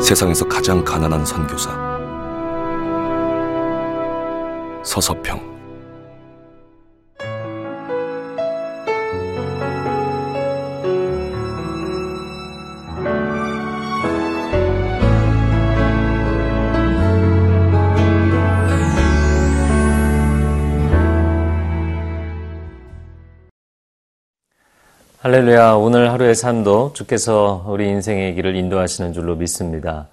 세상에서 가장 가난한 선교사. 서서평 할렐루야. 오늘 하루의 삶도 주께서 우리 인생의 길을 인도하시는 줄로 믿습니다.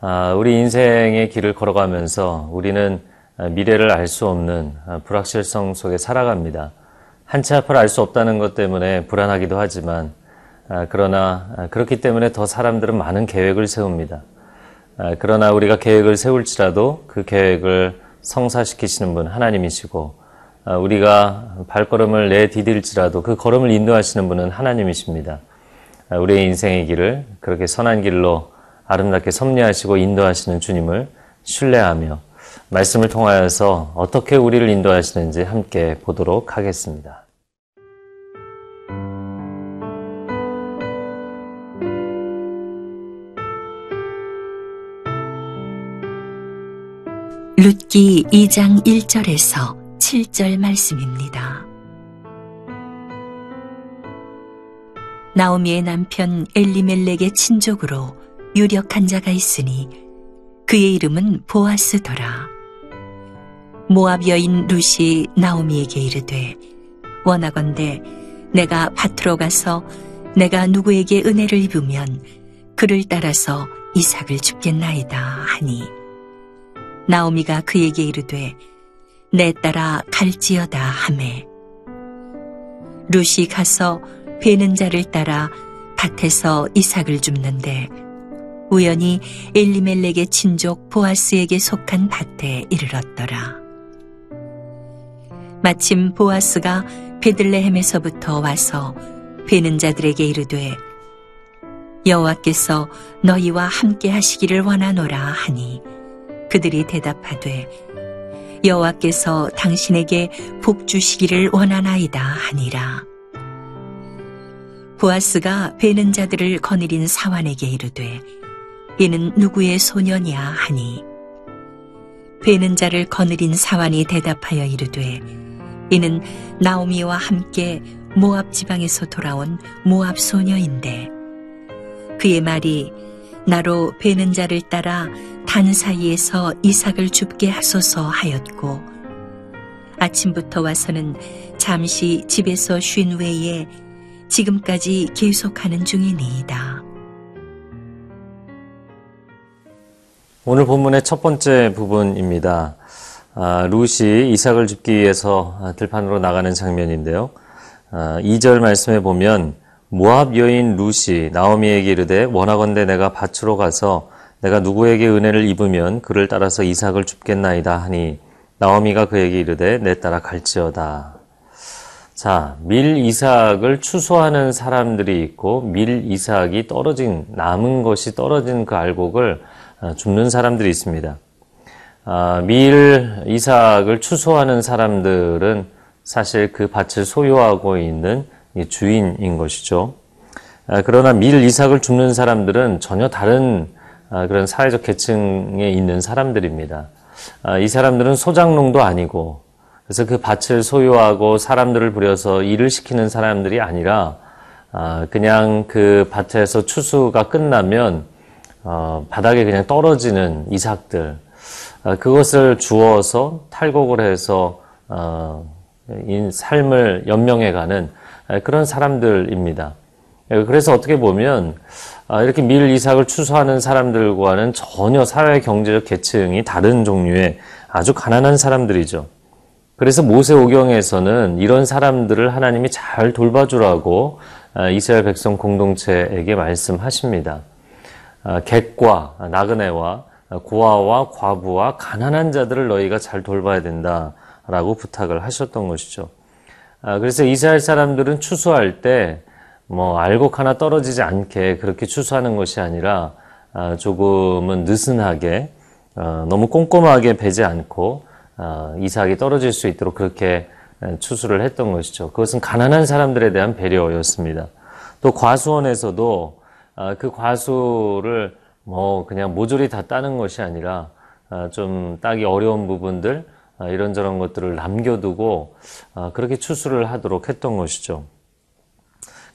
아, 우리 인생의 길을 걸어가면서 우리는 미래를 알 수 없는 불확실성 속에 살아갑니다. 한치 앞을 알 수 없다는 것 때문에 불안하기도 하지만, 아, 그러나 그렇기 때문에 더 사람들은 많은 계획을 세웁니다. 아, 그러나 우리가 계획을 세울지라도 그 계획을 성사시키시는 분 하나님이시고, 아, 우리가 발걸음을 내디딜지라도 그 걸음을 인도하시는 분은 하나님이십니다. 아, 우리의 인생의 길을 그렇게 선한 길로 아름답게 섭리하시고 인도하시는 주님을 신뢰하며 말씀을 통하여서 어떻게 우리를 인도하시는지 함께 보도록 하겠습니다. 룻기 2장 1절에서 7절 말씀입니다. 나오미의 남편 엘리멜렉의 친족으로 유력한 자가 있으니 그의 이름은 보아스더라. 모압 여인 룻이 나오미에게 이르되 원하건대 내가 밭으로 가서 내가 누구에게 은혜를 입으면 그를 따라서 이삭을 죽겠나이다 하니 나오미가 그에게 이르되 내 따라 갈지어다 하매 룻이 가서 베는 자를 따라 밭에서 이삭을 줍는데 우연히 엘리멜렉의 친족 보아스에게 속한 밭에 이르렀더라. 마침 보아스가 베들레헴에서부터 와서 베는 자들에게 이르되 여호와께서 너희와 함께 하시기를 원하노라 하니 그들이 대답하되 여호와께서 당신에게 복 주시기를 원하나이다 하니라. 보아스가 베는 자들을 거느린 사환에게 이르되 이는 누구의 소년이야 하니 베는 자를 거느린 사환이 대답하여 이르되 이는 나오미와 함께 모압 지방에서 돌아온 모압 소녀인데 그의 말이 나로 베는 자를 따라 단 사이에서 이삭을 줍게 하소서 하였고 아침부터 와서는 잠시 집에서 쉰 외에 지금까지 계속하는 중이니이다. 오늘 본문의 첫 번째 부분입니다. 아, 룻이 이삭을 줍기 위해서 들판으로 나가는 장면인데요. 아, 2절 말씀에 보면 모압 여인 룻이 나오미에게 이르되 원하건대 내가 밭으로 가서 내가 누구에게 은혜를 입으면 그를 따라서 이삭을 줍겠나이다 하니 나오미가 그에게 이르되 내 따라 갈지어다. 자, 밀 이삭을 추수하는 사람들이 있고 밀 이삭이 떨어진 남은 것이 떨어진 그 알곡을 어, 줍는 사람들이 있습니다. 아, 밀 이삭을 추수하는 사람들은 사실 그 밭을 소유하고 있는 주인인 것이죠. 아, 그러나 밀 이삭을 줍는 사람들은 전혀 다른 아, 그런 사회적 계층에 있는 사람들입니다. 이 사람들은 소장농도 아니고 그래서 그 밭을 소유하고 사람들을 부려서 일을 시키는 사람들이 아니라 그냥 그 밭에서 추수가 끝나면 어, 바닥에 그냥 떨어지는 이삭들 어, 그것을 주워서 탈곡을 해서 어, 삶을 연명해가는 그런 사람들입니다. 그래서 어떻게 보면 이렇게 밀 이삭을 추수하는 사람들과는 전혀 사회 경제적 계층이 다른 종류의 아주 가난한 사람들이죠. 그래서 모세오경에서는 이런 사람들을 하나님이 잘 돌봐주라고 이스라엘 백성 공동체에게 말씀하십니다. 아, 객과 나그네와 고아와 과부와 가난한 자들을 너희가 잘 돌봐야 된다라고 부탁을 하셨던 것이죠. 아, 그래서 이스라엘 사람들은 추수할 때 뭐 알곡 하나 떨어지지 않게 그렇게 추수하는 것이 아니라 아, 조금은 느슨하게 어, 너무 꼼꼼하게 베지 않고 이삭이 떨어질 수 있도록 그렇게 추수를 했던 것이죠. 그것은 가난한 사람들에 대한 배려였습니다. 또 과수원에서도 아, 그 과수를 뭐 그냥 모조리 다 따는 것이 아니라 아, 좀 따기 어려운 부분들 아, 이런저런 것들을 남겨두고 아, 그렇게 추수를 하도록 했던 것이죠.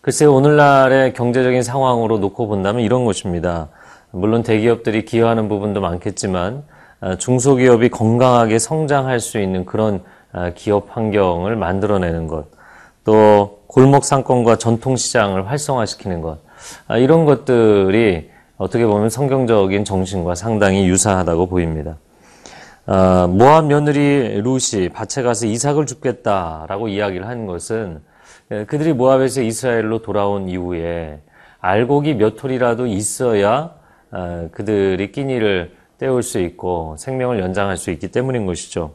글쎄 오늘날의 경제적인 상황으로 놓고 본다면 이런 것입니다. 물론 대기업들이 기여하는 부분도 많겠지만 아, 중소기업이 건강하게 성장할 수 있는 그런 아, 기업 환경을 만들어내는 것, 또 골목 상권과 전통 시장을 활성화시키는 것, 아, 이런 것들이 어떻게 보면 성경적인 정신과 상당히 유사하다고 보입니다. 아, 모압 며느리 루시 밭에 가서 이삭을 줍겠다라고 이야기를 한 것은 예, 그들이 모압에서 이스라엘로 돌아온 이후에 알곡이 몇 톨이라도 있어야 아, 그들이 끼니를 때울 수 있고 생명을 연장할 수 있기 때문인 것이죠.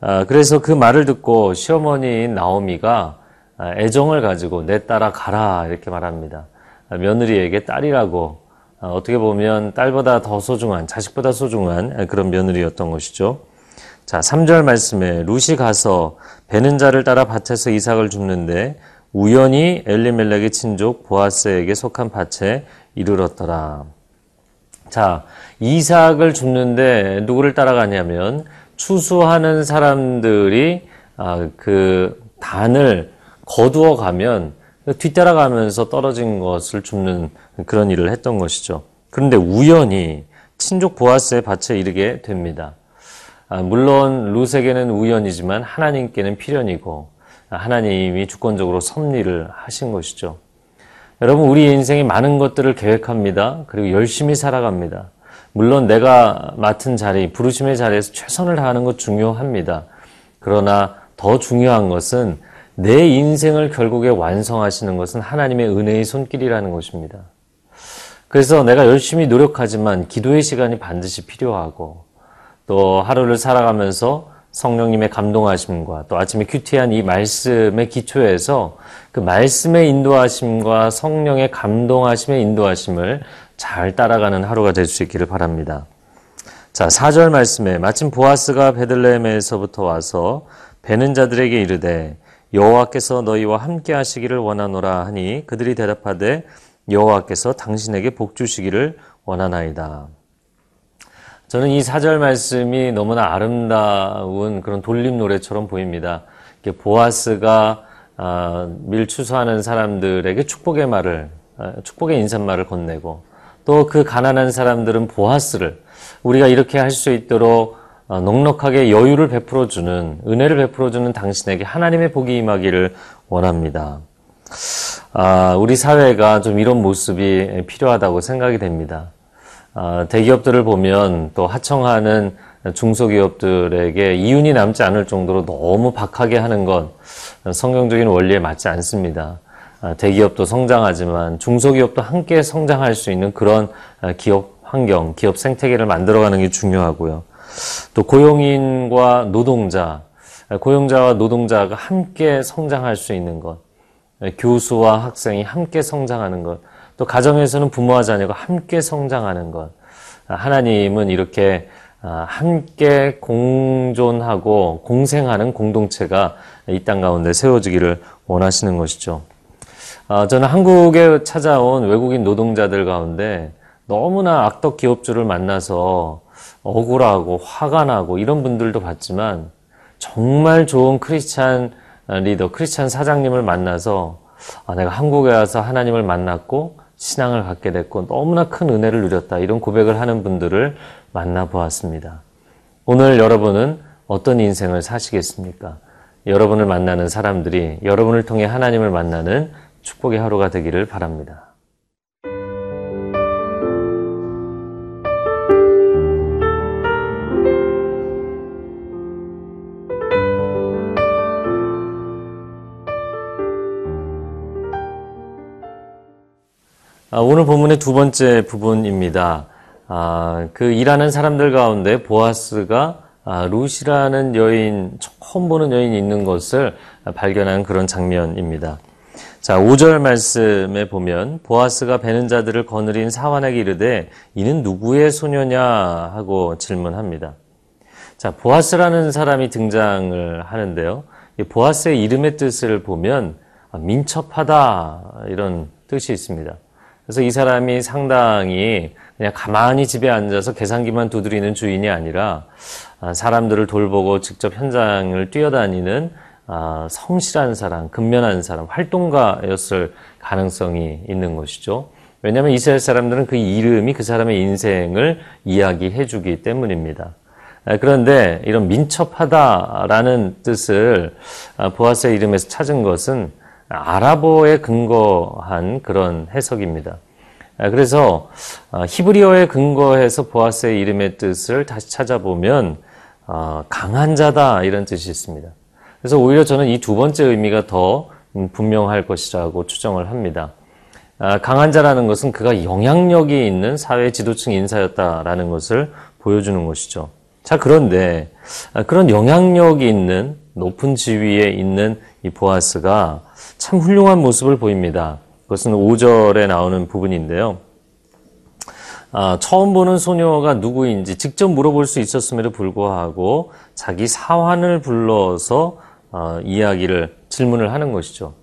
아, 그래서 그 말을 듣고 시어머니인 나오미가 아, 애정을 가지고 내 딸아 가라 이렇게 말합니다. 아, 며느리에게 딸이라고 아, 어떻게 보면 딸보다 더 소중한 자식보다 소중한 그런 며느리였던 것이죠. 자, 3절 말씀에 룻이 가서 베는 자를 따라 밭에서 이삭을 줍는데 우연히 엘리멜렉의 친족 보아스에게 속한 밭에 이르렀더라. 자, 이삭을 줍는데 누구를 따라가냐면 추수하는 사람들이 아, 그 단을 거두어 가면 뒤따라가면서 떨어진 것을 줍는 그런 일을 했던 것이죠. 그런데 우연히 친족 보아스의 밭에 이르게 됩니다. 아, 물론 룻에게는 우연이지만 하나님께는 필연이고 아, 하나님이 주권적으로 섭리를 하신 것이죠. 여러분 우리 인생에 많은 것들을 계획합니다. 그리고 열심히 살아갑니다. 물론 내가 맡은 자리, 부르심의 자리에서 최선을 다하는 것 중요합니다. 그러나 더 중요한 것은 내 인생을 결국에 완성하시는 것은 하나님의 은혜의 손길이라는 것입니다. 그래서 내가 열심히 노력하지만 기도의 시간이 반드시 필요하고 또 하루를 살아가면서 성령님의 감동하심과 또 아침에 큐티한 이 말씀의 기초에서 그 말씀의 인도하심과 성령의 감동하심의 인도하심을 잘 따라가는 하루가 될 수 있기를 바랍니다. 자, 4절 말씀에 마침 보아스가 베들레헴에서부터 와서 베는 자들에게 이르되 여호와께서 너희와 함께 하시기를 원하노라 하니 그들이 대답하되 여호와께서 당신에게 복 주시기를 원하나이다. 저는 이 사절 말씀이 너무나 아름다운 그런 돌림 노래처럼 보입니다. 보아스가 아, 밀 추수하는 사람들에게 축복의 말을 아, 축복의 인사말을 건네고 또 그 가난한 사람들은 보아스를 우리가 이렇게 할 수 있도록 어, 넉넉하게 여유를 베풀어 주는 은혜를 베풀어 주는 당신에게 하나님의 복이 임하기를 원합니다. 아, 우리 사회가 좀 이런 모습이 필요하다고 생각이 됩니다. 아, 대기업들을 보면 또 하청하는 중소기업들에게 이윤이 남지 않을 정도로 너무 박하게 하는 것 성경적인 원리에 맞지 않습니다. 아, 대기업도 성장하지만 중소기업도 함께 성장할 수 있는 그런 아, 기업 환경, 기업 생태계를 만들어가는 게 중요하고요. 또 고용인과 노동자, 고용자와 노동자가 함께 성장할 수 있는 것, 교수와 학생이 함께 성장하는 것, 또 가정에서는 부모와 자녀가 함께 성장하는 것. 하나님은 이렇게 함께 공존하고 공생하는 공동체가 이 땅 가운데 세워지기를 원하시는 것이죠. 저는 한국에 찾아온 외국인 노동자들 가운데 너무나 악덕 기업주를 만나서 억울하고 화가 나고 이런 분들도 봤지만 정말 좋은 크리스찬 리더, 크리스찬 사장님을 만나서 아, 내가 한국에 와서 하나님을 만났고 신앙을 갖게 됐고 너무나 큰 은혜를 누렸다 이런 고백을 하는 분들을 만나 보았습니다. 오늘 여러분은 어떤 인생을 사시겠습니까? 여러분을 만나는 사람들이 여러분을 통해 하나님을 만나는 축복의 하루가 되기를 바랍니다. 오늘 본문의 두 번째 부분입니다. 아, 그 일하는 사람들 가운데 보아스가 아, 루시라는 여인, 처음 보는 여인이 있는 것을 발견한 그런 장면입니다. 자, 5절 말씀에 보면 보아스가 베는 자들을 거느린 사환에게 이르되 이는 누구의 소녀냐 하고 질문합니다. 자, 보아스라는 사람이 등장을 하는데요. 이 보아스의 이름의 뜻을 보면 민첩하다 이런 뜻이 있습니다. 그래서 이 사람이 상당히 그냥 가만히 집에 앉아서 계산기만 두드리는 주인이 아니라 아, 사람들을 돌보고 직접 현장을 뛰어다니는 아, 성실한 사람, 근면한 사람, 활동가였을 가능성이 있는 것이죠. 왜냐하면 이스라엘 사람들은 그 이름이 그 사람의 인생을 이야기해 주기 때문입니다. 아, 그런데 이런 민첩하다라는 뜻을 아, 보아스의 이름에서 찾은 것은 아랍어에 근거한 그런 해석입니다. 아, 그래서 아, 히브리어에 근거해서 보아스의 이름의 뜻을 다시 찾아보면 아, 강한 자다 이런 뜻이 있습니다. 그래서 오히려 저는 이 두 번째 의미가 더 음, 분명할 것이라고 추정을 합니다. 아, 강한 자라는 것은 그가 영향력이 있는 사회 지도층 인사였다라는 것을 보여주는 것이죠. 자, 그런데 아, 그런 영향력이 있는 높은 지위에 있는 이 보아스가 참 훌륭한 모습을 보입니다. 그것은 5절에 나오는 부분인데요. 아, 처음 보는 소녀가 누구인지 직접 물어볼 수 있었음에도 불구하고 자기 사환을 불러서 어, 이야기를 질문을 하는 것이죠.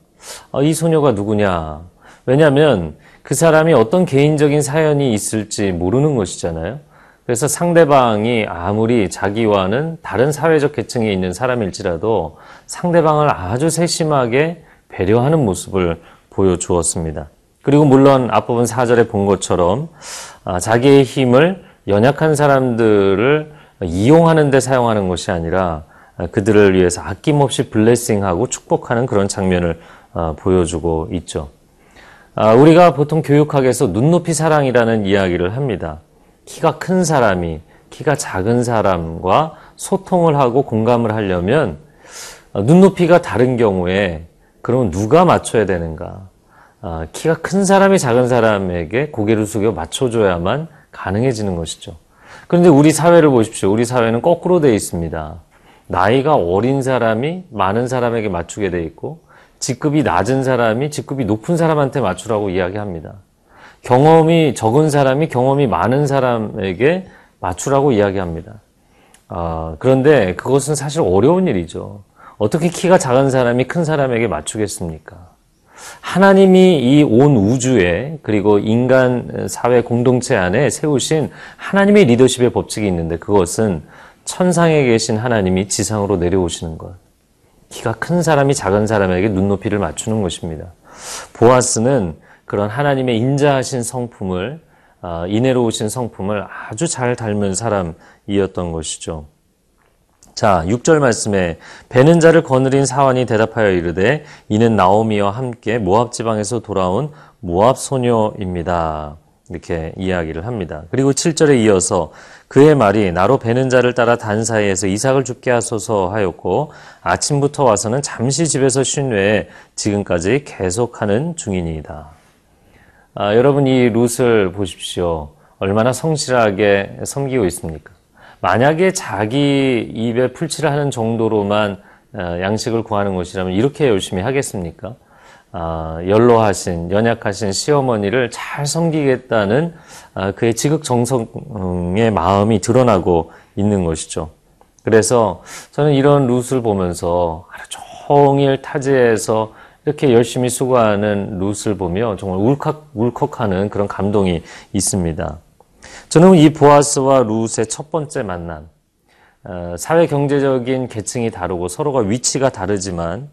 아, 이 소녀가 누구냐? 왜냐하면 그 사람이 어떤 개인적인 사연이 있을지 모르는 것이잖아요. 그래서 상대방이 아무리 자기와는 다른 사회적 계층에 있는 사람일지라도 상대방을 아주 세심하게 배려하는 모습을 보여주었습니다. 그리고 물론 앞부분 4절에 본 것처럼 아, 자기의 힘을 연약한 사람들을 이용하는 데 사용하는 것이 아니라 아, 그들을 위해서 아낌없이 블레싱하고 축복하는 그런 장면을 아, 보여주고 있죠. 아, 우리가 보통 교육학에서 눈높이 사랑이라는 이야기를 합니다. 키가 큰 사람이 키가 작은 사람과 소통을 하고 공감을 하려면 아, 눈높이가 다른 경우에 그러면 누가 맞춰야 되는가? 아, 키가 큰 사람이 작은 사람에게 고개를 숙여 맞춰줘야만 가능해지는 것이죠. 그런데 우리 사회를 보십시오. 우리 사회는 거꾸로 되어 있습니다. 나이가 어린 사람이 많은 사람에게 맞추게 돼 있고 직급이 낮은 사람이 직급이 높은 사람한테 맞추라고 이야기합니다. 경험이 적은 사람이 경험이 많은 사람에게 맞추라고 이야기합니다. 아, 그런데 그것은 사실 어려운 일이죠. 어떻게 키가 작은 사람이 큰 사람에게 맞추겠습니까? 하나님이 이 온 우주에 그리고 인간 사회 공동체 안에 세우신 하나님의 리더십의 법칙이 있는데 그것은 천상에 계신 하나님이 지상으로 내려오시는 것. 키가 큰 사람이 작은 사람에게 눈높이를 맞추는 것입니다. 보아스는 그런 하나님의 인자하신 성품을 아, 인애로우신 성품을 아주 잘 닮은 사람이었던 것이죠. 자, 6절 말씀에 배는 자를 거느린 사환이 대답하여 이르되 이는 나오미와 함께 모압 지방에서 돌아온 모압 소녀입니다. 이렇게 이야기를 합니다. 그리고 7절에 이어서 그의 말이 나로 배는 자를 따라 단 사이에서 이삭을 죽게 하소서 하였고 아침부터 와서는 잠시 집에서 쉰 외에 지금까지 계속하는 중이니이다. 아, 여러분 이 룻을 보십시오. 얼마나 성실하게 섬기고 있습니까? 만약에 자기 입에 풀칠을 하는 정도로만 어, 양식을 구하는 것이라면 이렇게 열심히 하겠습니까? 아, 연로하신, 연약하신 시어머니를 잘 섬기겠다는 아, 그의 지극정성의 마음이 드러나고 있는 것이죠. 그래서 저는 이런 룻을 보면서 하루 종일 타지에서 이렇게 열심히 수고하는 룻을 보며 정말 울컥, 울컥하는 그런 감동이 있습니다. 저는 이 보아스와 룻의 첫 번째 만남, 어, 사회 경제적인 계층이 다르고 서로가 위치가 다르지만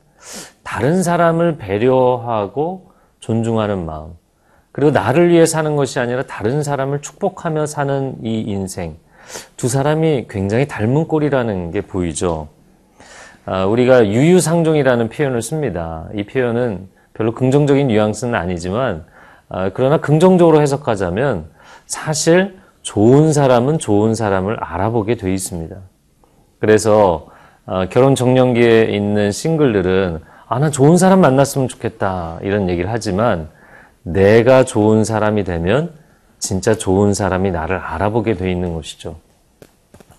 다른 사람을 배려하고 존중하는 마음, 그리고 나를 위해 사는 것이 아니라 다른 사람을 축복하며 사는 이 인생, 두 사람이 굉장히 닮은 꼴이라는 게 보이죠. 아, 우리가 유유상종이라는 표현을 씁니다. 이 표현은 별로 긍정적인 뉘앙스는 아니지만, 아, 그러나 긍정적으로 해석하자면 사실 좋은 사람은 좋은 사람을 알아보게 돼 있습니다. 그래서 어, 결혼 정년기에 있는 싱글들은 아, 나 좋은 사람 만났으면 좋겠다 이런 얘기를 하지만 내가 좋은 사람이 되면 진짜 좋은 사람이 나를 알아보게 돼 있는 것이죠.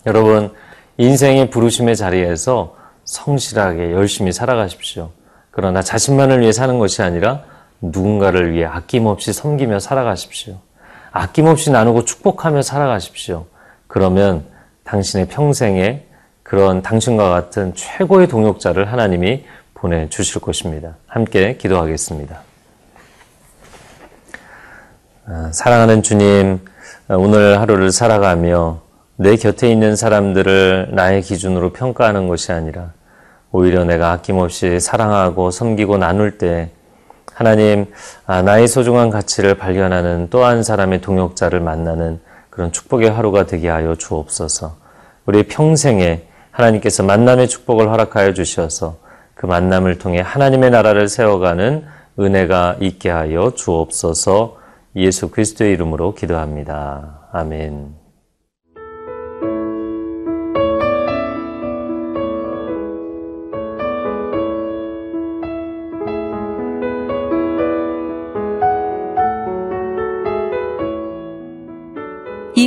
여러분 인생의 부르심의 자리에서 성실하게 열심히 살아가십시오. 그러나 자신만을 위해 사는 것이 아니라 누군가를 위해 아낌없이 섬기며 살아가십시오. 아낌없이 나누고 축복하며 살아가십시오. 그러면 당신의 평생에 그런 당신과 같은 최고의 동역자를 하나님이 보내주실 것입니다. 함께 기도하겠습니다. 아, 사랑하는 주님, 오늘 하루를 살아가며 내 곁에 있는 사람들을 나의 기준으로 평가하는 것이 아니라 오히려 내가 아낌없이 사랑하고 섬기고 나눌 때 하나님 아, 나의 소중한 가치를 발견하는 또 한 사람의 동역자를 만나는 그런 축복의 하루가 되게 하여 주옵소서. 우리 평생에 하나님께서 만남의 축복을 허락하여 주셔서 그 만남을 통해 하나님의 나라를 세워가는 은혜가 있게 하여 주옵소서. 예수 그리스도의 이름으로 기도합니다. 아멘.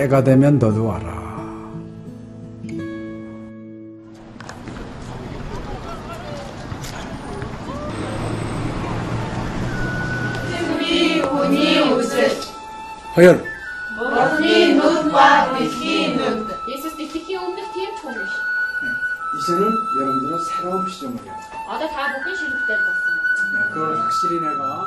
때가 되면 너도 와라. 허연. 머니 눈과 귀 눈. 예수님의 없는 팀 총이시. 네, 이제는 여러분들은 새로운 시점을 해요. 아다 다 먹기 싫을 때 봤어. 네, 그걸 확실히 내가.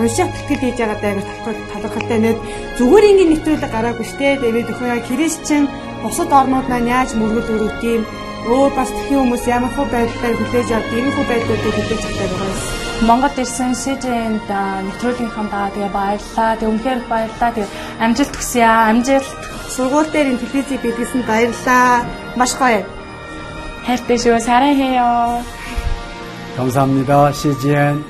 уншаад тэтгэл хийж байгаа даа талархалтай нэг зүгээр ингээд нэвтрүүлэг гараагүй штэ тэгээд өхөө яа христчэн бусад орнууд маань яаж мөргөл өрөвд юм өөр бас тхэн хүмүүс ямар хөө байдлаар хүлээж авд ийм хөө байдлуудыг хүлээж авдаг байгаа юм. Монгол ирсэн СЖН-д нэвтрүүлгийнхаа тэгээ баярлаа. Тэг үнхээр баярлаа. Тэг амжилт хүсье аа. Амжилт. Сургууль дээр ин телевизийг бидлсэн баярлаа. Маш гоё. хайртай шүү. 사랑해요. 감사합니다. CGN